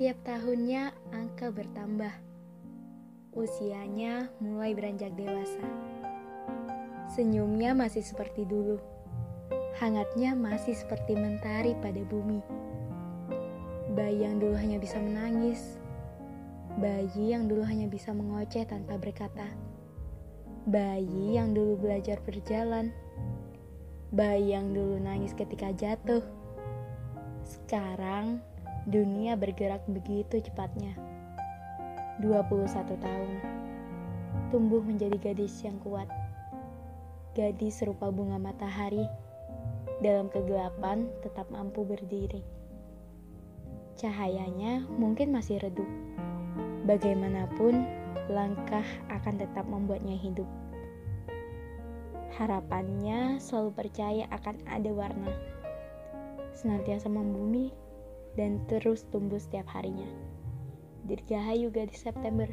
Setiap tahunnya angka bertambah. Usianya mulai beranjak dewasa. Senyumnya masih seperti dulu. Hangatnya masih seperti mentari pada bumi. Bayi yang dulu hanya bisa menangis. Bayi yang dulu hanya bisa mengoceh tanpa berkata. Bayi yang dulu belajar berjalan. Bayi yang dulu nangis ketika jatuh. Sekarang dunia bergerak begitu cepatnya. 21 tahun. Tumbuh menjadi gadis yang kuat. Gadis serupa bunga matahari. Dalam kegelapan tetap mampu berdiri. Cahayanya mungkin masih redup. Bagaimanapun, langkah akan tetap membuatnya hidup. Harapannya selalu percaya akan ada warna. Senantiasa membumi dan terus tumbuh setiap harinya. Dirgahayu gadis September